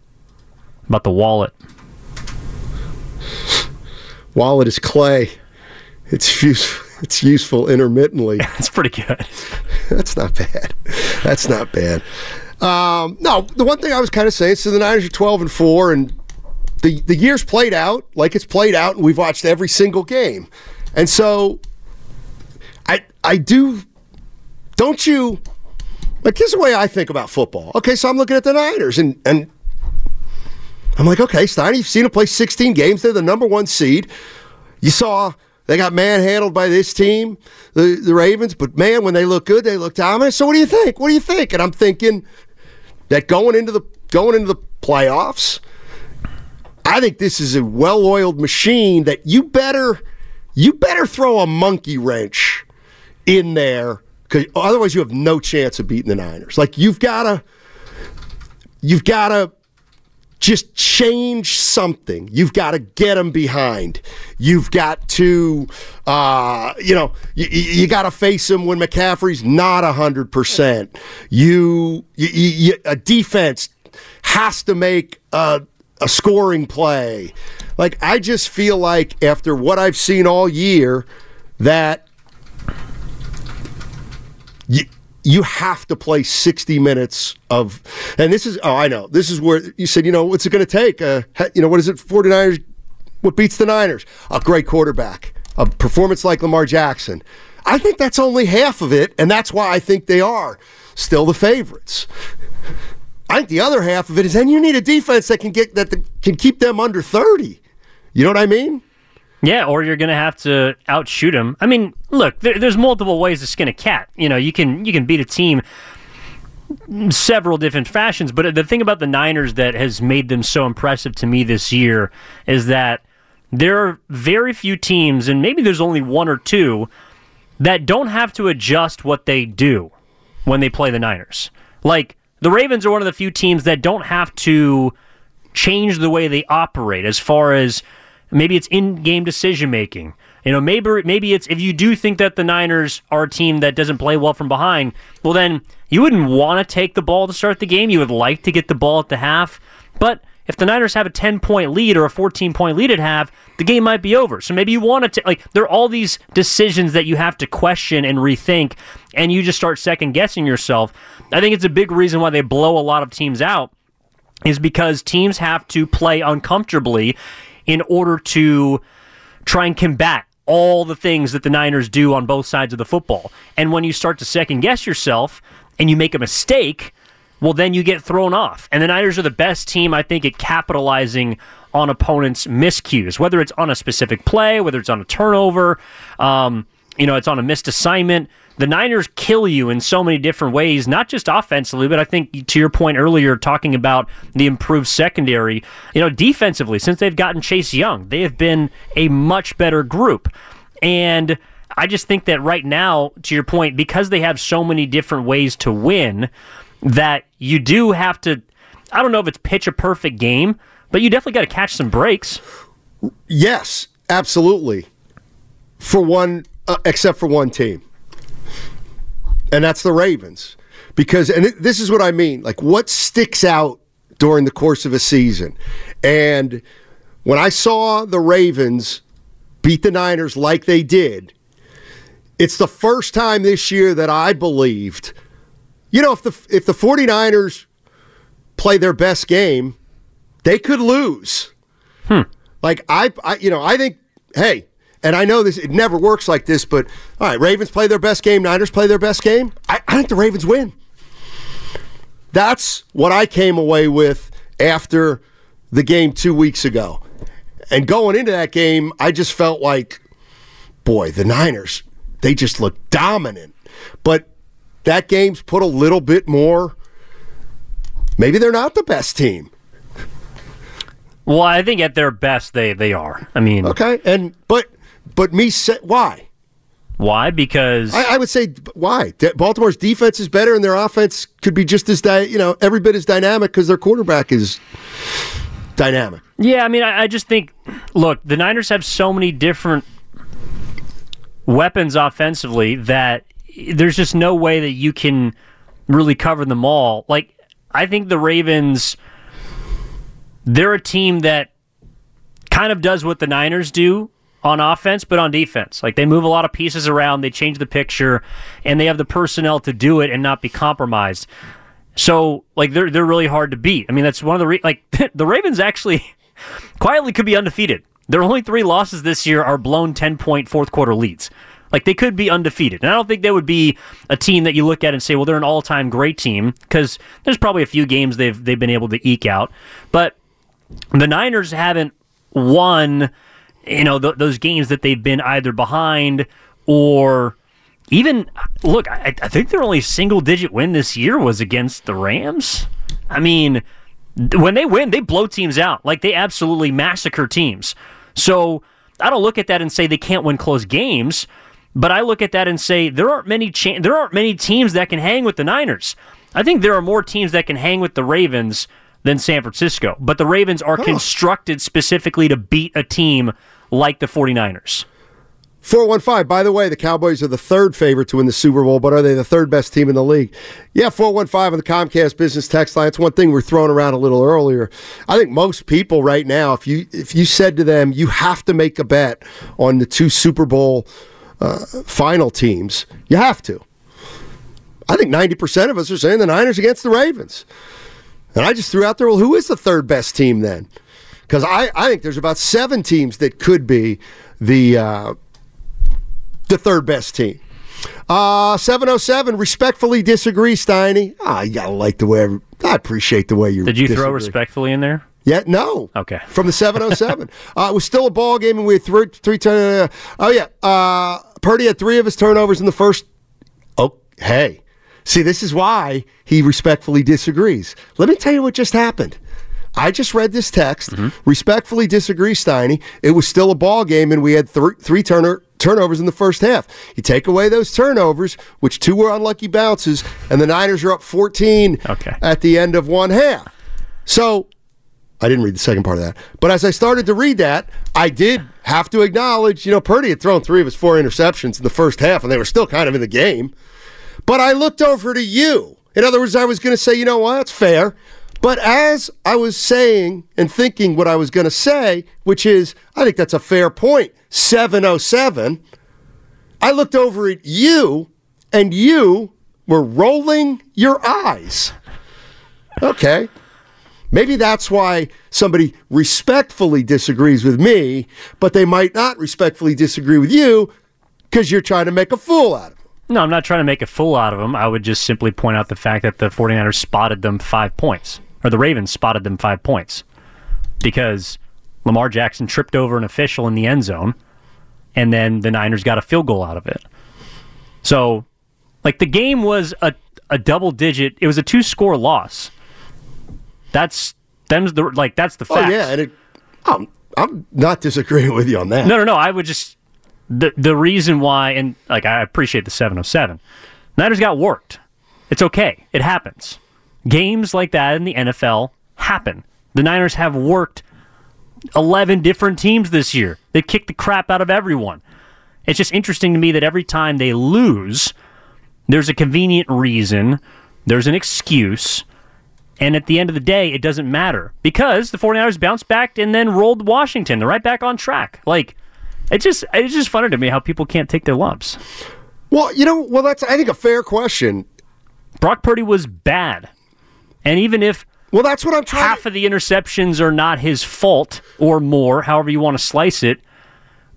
Speaker 4: about the wallet.
Speaker 1: Wallet is clay. It's use, it's useful intermittently.
Speaker 4: That's pretty good.
Speaker 1: That's not bad. That's not bad. Um, no, the one thing I was kind of saying, so the Niners are twelve and four, and the the year's played out like it's played out, and we've watched every single game, and so I I do. Don't you? Like here's the way I think about football. Okay, so I'm looking at the Niners, and and I'm like, okay, Stein, you've seen them play 16 games. They're the number one seed. You saw they got manhandled by this team, the, the Ravens, but man, when they look good, they look dominant. So what do you think? What do you think? And I'm thinking that going into the going into the playoffs, I think this is a well-oiled machine that you better you better throw a monkey wrench in there because otherwise you have no chance of beating the Niners. Like you've got to you've got to just change something. You've got to get them behind. You've got to, uh, you know, you, you got to face them when McCaffrey's not hundred percent. You, you, you, a defense has to make a, a scoring play. Like I just feel like after what I've seen all year, that you, you have to play 60 minutes of and this is oh i know this is where you said you know what's it going to take? Uh, you know what is it 49ers what beats the niners? A great quarterback a performance like lamar jackson. I think that's only half of it and that's why i think they are still the favorites. I think the other half of it is then you need a defense that can get that can keep them under 30 you know what i mean
Speaker 4: Yeah, or you're going to have to outshoot him. I mean, look, there, there's multiple ways to skin a cat. You know, you can you can beat a team several different fashions, but the thing about the Niners that has made them so impressive to me this year is that there are very few teams, and maybe there's only one or two that don't have to adjust what they do when they play the Niners. Like the Ravens are one of the few teams that don't have to change the way they operate as far as maybe it's in-game decision making. You know, maybe maybe it's if you do think that the Niners are a team that doesn't play well from behind, well then you wouldn't want to take the ball to start the game. You would like to get the ball at the half. But if the Niners have a 10-point lead or a 14-point lead at half, the game might be over. So maybe you want to like there are all these decisions that you have to question and rethink and you just start second guessing yourself. I think it's a big reason why they blow a lot of teams out is because teams have to play uncomfortably in order to try and combat all the things that the Niners do on both sides of the football. And when you start to second guess yourself and you make a mistake, well, then you get thrown off. And the Niners are the best team, I think, at capitalizing on opponents' miscues, whether it's on a specific play, whether it's on a turnover, um, you know, it's on a missed assignment. The Niners kill you in so many different ways, not just offensively, but I think to your point earlier, talking about the improved secondary, you know, defensively, since they've gotten Chase Young, they have been a much better group. And I just think that right now, to your point, because they have so many different ways to win, that you do have to. I don't know if it's pitch a perfect game, but you definitely got to catch some breaks.
Speaker 1: Yes, absolutely. For one, uh, except for one team, and that's the Ravens. Because, and it, this is what I mean like, what sticks out during the course of a season? And when I saw the Ravens beat the Niners like they did, it's the first time this year that I believed, you know, if the if the 49ers play their best game, they could lose. Like I, I, you know, I think, hey, and I know this, it never works like this, but all right, Ravens play their best game, Niners play their best game. I, I think the Ravens win. That's what I came away with after the game two weeks ago. And going into that game, I just felt like, boy, the Niners, they just look dominant. But that game's put a little bit more. Maybe they're not the best team.
Speaker 4: Well, I think at their best they they are. I mean,
Speaker 1: Okay, and but but me say why?
Speaker 4: why? Because
Speaker 1: I, I would say why? Baltimore's defense is better, and their offense could be just as dy- you know every bit as dynamic because their quarterback is dynamic.
Speaker 4: Yeah, I mean, I, I just think, look, the Niners have so many different weapons offensively that there's just no way that you can really cover them all. Like, I think the Ravens, they're a team that kind of does what the Niners do on offense, but on defense. Like, they move a lot of pieces around, they change the picture, and they have the personnel to do it and not be compromised. So, like, they're they're really hard to beat. I mean, that's one of the re- like the Ravens actually quietly could be undefeated. Their only three losses this year are blown 10 point fourth quarter leads. Like they could be undefeated. And I don't think they would be a team that you look at and say, well, they're an all time great team because there's probably a few games they've they've been able to eke out. But the Niners haven't won, you know, th- those games that they've been either behind or even look. I, I think their only single digit win this year was against the Rams. I mean, when they win, they blow teams out. Like they absolutely massacre teams. So I don't look at that and say they can't win close games, but I look at that and say there aren't many cha- there aren't many teams that can hang with the Niners. I think there are more teams that can hang with the Ravens than San Francisco, but the Ravens are constructed specifically to beat a team like the 49ers.
Speaker 1: 415, by the way, the Cowboys are the third favorite to win the Super Bowl, but are they the third best team in the league? Yeah, 415 on the Comcast business text line. It's one thing we're throwing around a little earlier. I think most people right now, if you if you said to them, you have to make a bet on the two Super Bowl uh, final teams, you have to. I think 90% of us are saying the Niners against the Ravens. And I just threw out there, well, who is the third best team then? Because I, I think there's about seven teams that could be the uh, the third best team. Uh, 707, respectfully disagree, Steiny. Ah, you gotta like the way, I appreciate the way you
Speaker 4: Did you throw respectfully in there?
Speaker 1: Yeah, no.
Speaker 4: Okay.
Speaker 1: From the 707. uh, it was still a ball game, and we had three, three turn. oh, yeah. Uh, Purdy had three of his turnovers in the first. Oh, hey. See, this is why he respectfully disagrees. Let me tell you what just happened. I just read this text. Mm-hmm. Respectfully disagree, Steiny. It was still a ball game, and we had thr- three turner turnovers in the first half. You take away those turnovers, which two were unlucky bounces, and the Niners are up 14
Speaker 4: Okay.
Speaker 1: at the end of one half. So I didn't read the second part of that. But as I started to read that, I did have to acknowledge, you know, Purdy had thrown three of his four interceptions in the first half, and they were still kind of in the game. But I looked over to you. In other words, I was going to say, you know what, that's fair. But as I was saying and thinking what I was going to say, which is, I think that's a fair point, 707, I looked over at you, and you were rolling your eyes. Okay. Maybe that's why somebody respectfully disagrees with me, but they might not respectfully disagree with you because you're trying to make a fool out of them.
Speaker 4: No, I'm not trying to make a fool out of them. I would just simply point out the fact that the 49ers spotted them five points, or the Ravens spotted them five points, because Lamar Jackson tripped over an official in the end zone, and then the Niners got a field goal out of it. So, like, the game was a, a double digit, it was a two score loss. That's, them's the, like, that's the
Speaker 1: Oh yeah, and it, I'm, I'm not disagreeing with you on that.
Speaker 4: No, no, no. I would just the the reason why, and like I appreciate the 707, Niners got worked. It's okay. It happens. Games like that in the NFL happen. The Niners have worked 11 different teams this year. They kicked the crap out of everyone. It's just interesting to me that every time they lose, there's a convenient reason, there's an excuse, and at the end of the day, it doesn't matter because the 49ers bounced back and then rolled Washington. They're right back on track. Like, it just it's just funny to me how people can't take their lumps.
Speaker 1: Well, you know, well, that's I think a fair question.
Speaker 4: Brock Purdy was bad. And even if
Speaker 1: Well, that's what I'm trying.
Speaker 4: half of the interceptions are not his fault or more, however you want to slice it.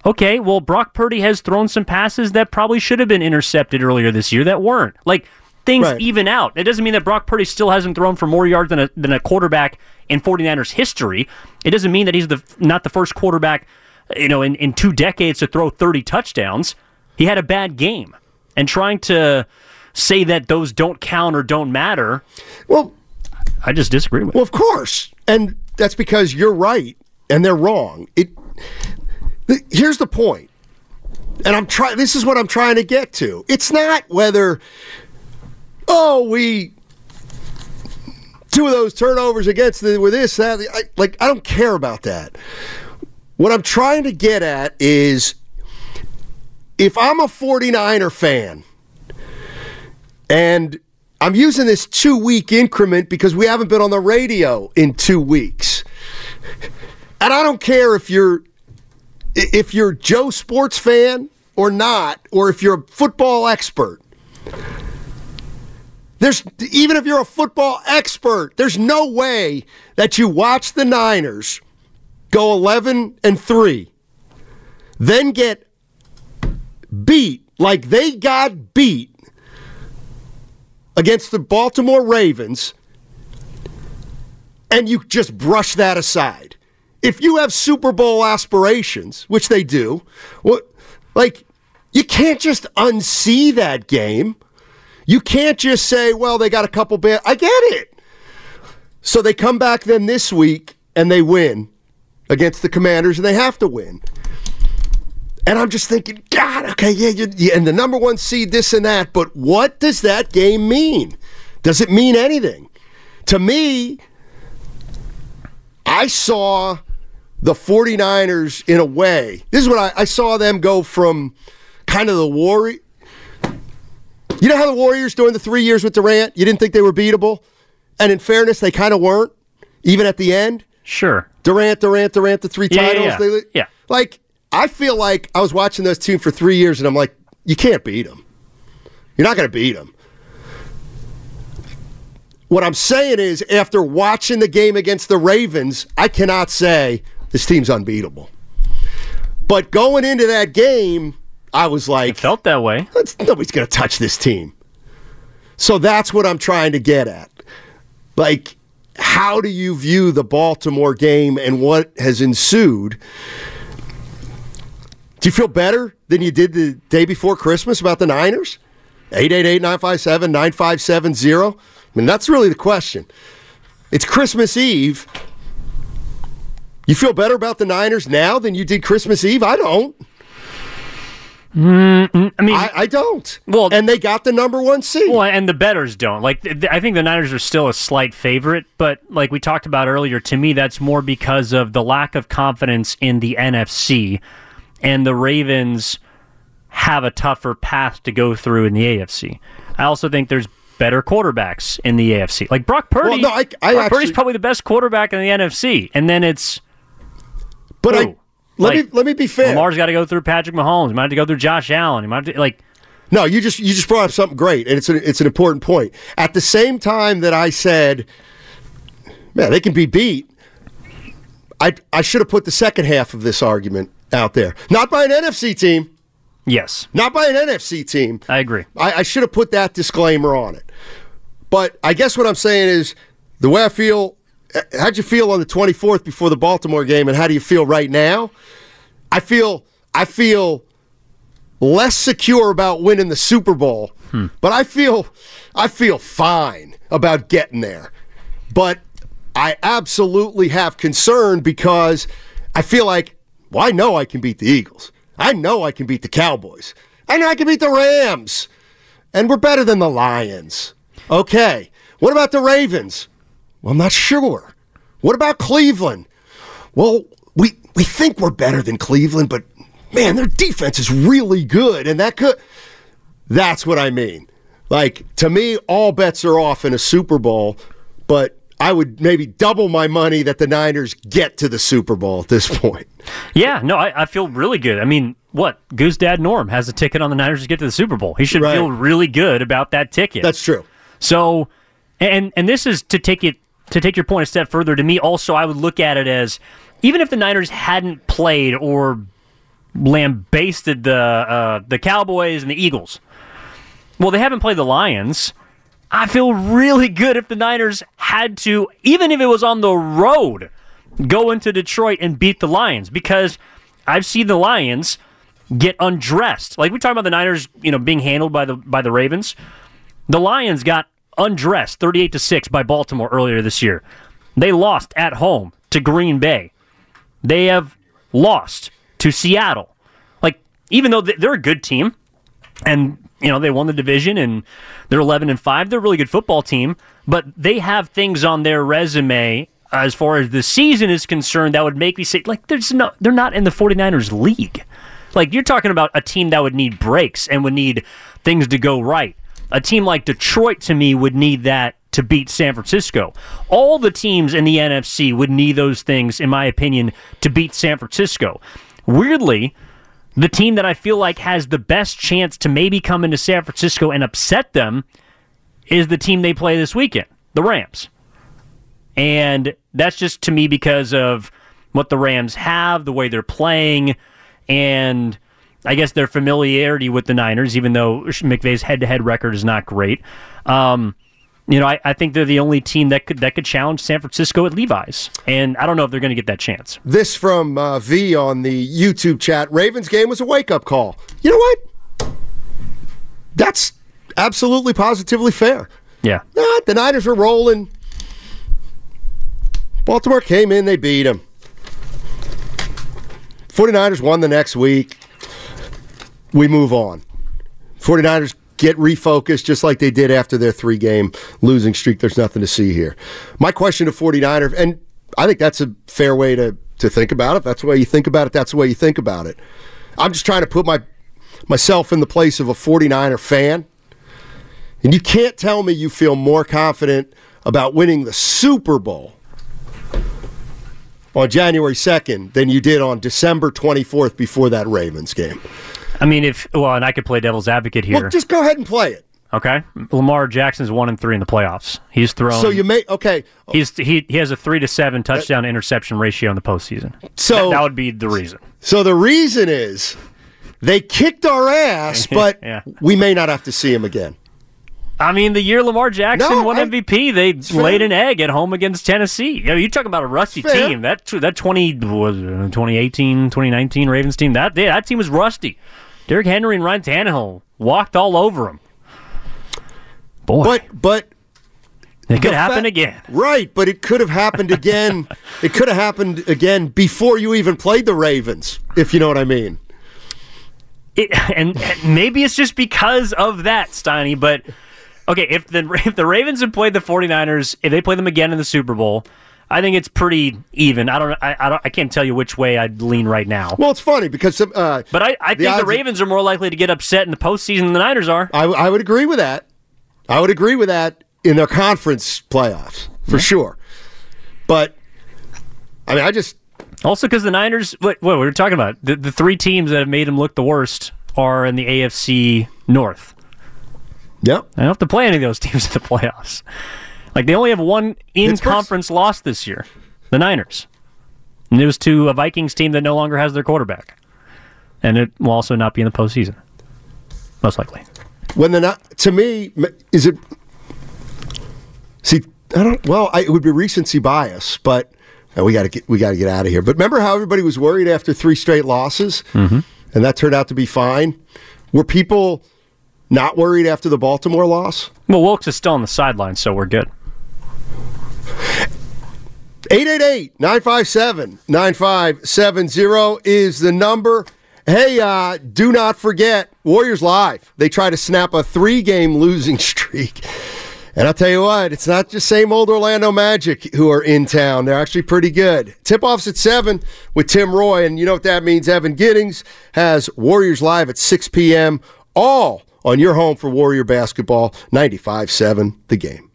Speaker 4: Okay, well, Brock Purdy has thrown some passes that probably should have been intercepted earlier this year that weren't. Like things
Speaker 1: Right.
Speaker 4: even out. It doesn't mean that Brock Purdy still hasn't thrown for more yards than a, than a quarterback in 49ers history. It doesn't mean that he's the not the first quarterback, you know, in, in two decades to throw 30 touchdowns. He had a bad game. And trying to say that those don't count or don't matter,
Speaker 1: well,
Speaker 4: I just disagree with.
Speaker 1: Well, of course, and that's because you're right and they're wrong. It. th- Here's the point, and I'm trying. This is what I'm trying to get to. It's not whether, oh, we two of those turnovers against the with this that I, like I don't care about that. What I'm trying to get at is if I'm a 49er fan and I'm using this two week increment because we haven't been on the radio in two weeks. And I don't care if you're if you're Joe sports fan or not, or if you're a football expert. There's even if you're a football expert, there's no way that you watch the Niners go 11 and 3, then get beat like they got beat against the Baltimore Ravens and you just brush that aside. If you have Super Bowl aspirations, which they do, what like you can't just unsee that game. You can't just say, "Well, they got a couple bad." I get it. So they come back then this week and they win against the Commanders, and they have to win. And I'm just thinking, God, okay, yeah, you, yeah, and the number one seed, this and that, but what does that game mean? Does it mean anything? To me, I saw the 49ers in a way. This is what I, I saw them go from kind of the Warrior. You know how the Warriors during the three years with Durant, you didn't think they were beatable? And in fairness, they kind of weren't, even at the end.
Speaker 4: Sure.
Speaker 1: Durant, Durant, Durant, the three
Speaker 4: Yeah, yeah,
Speaker 1: titles.
Speaker 4: yeah.
Speaker 1: They,
Speaker 4: Yeah.
Speaker 1: Like, I feel like I was watching those teams for three years and I'm like, you can't beat them. You're not going to beat them. What I'm saying is, after watching the game against the Ravens, I cannot say this team's unbeatable. But going into that game, I was like,
Speaker 4: It felt that way.
Speaker 1: Nobody's going to touch this team. So that's what I'm trying to get at. Like, how do you view the Baltimore game and what has ensued? Do you feel better than you did the day before Christmas about the Niners? 888 957 9570. I mean, that's really the question. It's Christmas Eve. You feel better about the Niners now than you did Christmas Eve? I don't.
Speaker 4: Mm, I mean,
Speaker 1: I, I don't.
Speaker 4: Well-
Speaker 1: and they got the number one seed.
Speaker 4: well, and the betters don't. Like, I think the Niners are still a slight favorite, but like we talked about earlier, to me, that's more because of the lack of confidence in the NFC, and the Ravens have a tougher path to go through in the AFC. I also think there's better quarterbacks in the AFC. Like Brock Purdy.
Speaker 1: Well, no, I- I
Speaker 4: Brock Purdy's probably the best quarterback in the NFC, and then it's
Speaker 1: but I let
Speaker 4: Like,
Speaker 1: me let me be fair.
Speaker 4: Lamar's got to go through Patrick Mahomes. He might have to go through Josh Allen. He might have to, like
Speaker 1: No, you just you just brought up something great, and it's an it's an important point. At the same time that I said, man, they can be beat. I I should have put the second half of this argument out there, not by an NFC team,
Speaker 4: yes,
Speaker 1: not by an NFC team.
Speaker 4: I agree.
Speaker 1: I, I should have put that disclaimer on it. But I guess what I'm saying is the way I feel. Eh, how'd you feel on the 24th before the Baltimore game, and how do you feel right now? I feel I feel less secure about winning the Super Bowl, hmm. but I feel I feel fine about getting there. But I absolutely have concern because I feel like well, I know I can beat the Eagles. I know I can beat the Cowboys. I know I can beat the Rams. And we're better than the Lions. Okay. What about the Ravens? Well, I'm not sure. What about Cleveland? Well, we we think we're better than Cleveland, but man, their defense is really good, and that could. That's what I mean. Like to me, all bets are off in a Super Bowl, but I would maybe double my money that the Niners get to the Super Bowl at this point.
Speaker 4: Yeah, no, I, I feel really good. I mean, what? Goose Dad Norm has a ticket on the Niners to get to the Super Bowl. He should
Speaker 1: Right.
Speaker 4: feel really good about that ticket.
Speaker 1: That's true.
Speaker 4: So, and and this is to take it to take your point a step further. To me, also, I would look at it as even if the Niners hadn't played or lambasted the uh, the Cowboys and the Eagles, well, they haven't played the Lions. I feel really good if the Niners had to, even if it was on the road, go into Detroit and beat the Lions because I've seen the Lions get undressed. Like we talk about the Niners, you know, being handled by the by the Ravens. The Lions got undressed 38 to 6 by Baltimore earlier this year. They lost at home to Green Bay. They have lost to Seattle. Like even though they're a good team and you know they won the division and they're 11 and 5, they're a really good football team, but they have things on their resume as far as the season is concerned that would make me say like there's no they're not in the 49ers league. Like you're talking about a team that would need breaks and would need things to go right. A team like Detroit to me would need that to beat San Francisco. All the teams in the NFC would need those things in my opinion to beat San Francisco. Weirdly, the team that I feel like has the best chance to maybe come into San Francisco and upset them is the team they play this weekend, the Rams. And that's just to me because of what the Rams have, the way they're playing, and I guess their familiarity with the Niners, even though McVay's head to head record is not great. Um, you know, I, I think they're the only team that could that could challenge San Francisco at Levi's, and I don't know if they're going to get that chance.
Speaker 1: This from uh, V on the YouTube chat. Ravens game was a wake up call. You know what? That's absolutely positively fair.
Speaker 4: Yeah,
Speaker 1: Nah, the Niners were rolling. Baltimore came in, they beat them. 49ers won the next week. We move on. 49ers get refocused just like they did after their three game losing streak. There's nothing to see here. My question to 49ers, and I think that's a fair way to, to think about it. That's the way you think about it, that's the way you think about it. I'm just trying to put my myself in the place of a 49er fan. And you can't tell me you feel more confident about winning the Super Bowl on January 2nd than you did on December 24th before that Ravens game.
Speaker 4: I mean, if well, and I could play devil's advocate here.
Speaker 1: Well, just go ahead and play it.
Speaker 4: okay, Lamar Jackson's one and three in the playoffs. He's thrown.
Speaker 1: So you may okay.
Speaker 4: He's he he has a three to seven touchdown interception ratio in the postseason.
Speaker 1: So
Speaker 4: that would be the reason.
Speaker 1: so the reason is they kicked our ass, but
Speaker 4: Yeah.
Speaker 1: we may not have to see him again.
Speaker 4: I mean, the year Lamar Jackson
Speaker 1: No,
Speaker 4: won
Speaker 1: I-
Speaker 4: MVP, they
Speaker 1: fair.
Speaker 4: laid an egg at home against Tennessee. You know, you talk about a rusty
Speaker 1: Fair.
Speaker 4: team. That that 20 was 2018, 2019 Ravens team. That yeah, that team was rusty. Derrick Henry and Ryan Tannehill walked all over him. Boy,
Speaker 1: But but
Speaker 4: it could happen
Speaker 1: fa-
Speaker 4: again.
Speaker 1: Right, but it could have happened again. it could have happened again before you even played the Ravens, if you know what I mean.
Speaker 4: It, and, and maybe it's just because of that, Steiny. But okay, if the if the Ravens had played the 49ers, if they play them again in the Super Bowl, I think it's pretty even. I don't I, I don't I can't tell you which way I'd lean right now.
Speaker 1: Well, it's funny because uh,
Speaker 4: But I, I
Speaker 1: The
Speaker 4: think the Ravens are more likely to get upset in the postseason than the Niners are.
Speaker 1: I, I would agree with that. I would agree with that in their conference playoffs for sure. But I mean, I just
Speaker 4: Also, because the Niners, what, what we were talking about, the, the three teams that have made them look the worst are in the AFC North.
Speaker 1: yep.
Speaker 4: I don't have to play any of those teams in the playoffs. Like they only have one in-conference loss this year, the Niners, and it was to a Vikings team that no longer has their quarterback, and it will also not be in the postseason, most likely.
Speaker 1: When the not to me is it? See, I don't. Well, I, it would be recency bias, but uh, we got to get we got to get out of here. But remember how everybody was worried after three straight losses, mm-hmm. and that turned out to be fine. Were people not worried after the Baltimore loss?
Speaker 4: Well, Wilks is still on the sideline, so we're good.
Speaker 1: 888 957 9570 is the number. Hey, uh, do not forget Warriors Live. They try to snap a three game losing streak. And I'll tell you what, it's not just the same old Orlando Magic who are in town. They're actually pretty good. Tip offs at 7 with Tim Roye. And you know what that means? Evan Giddings has Warriors Live at 6 p.m. All on your home for Warrior basketball, 95 7, the game.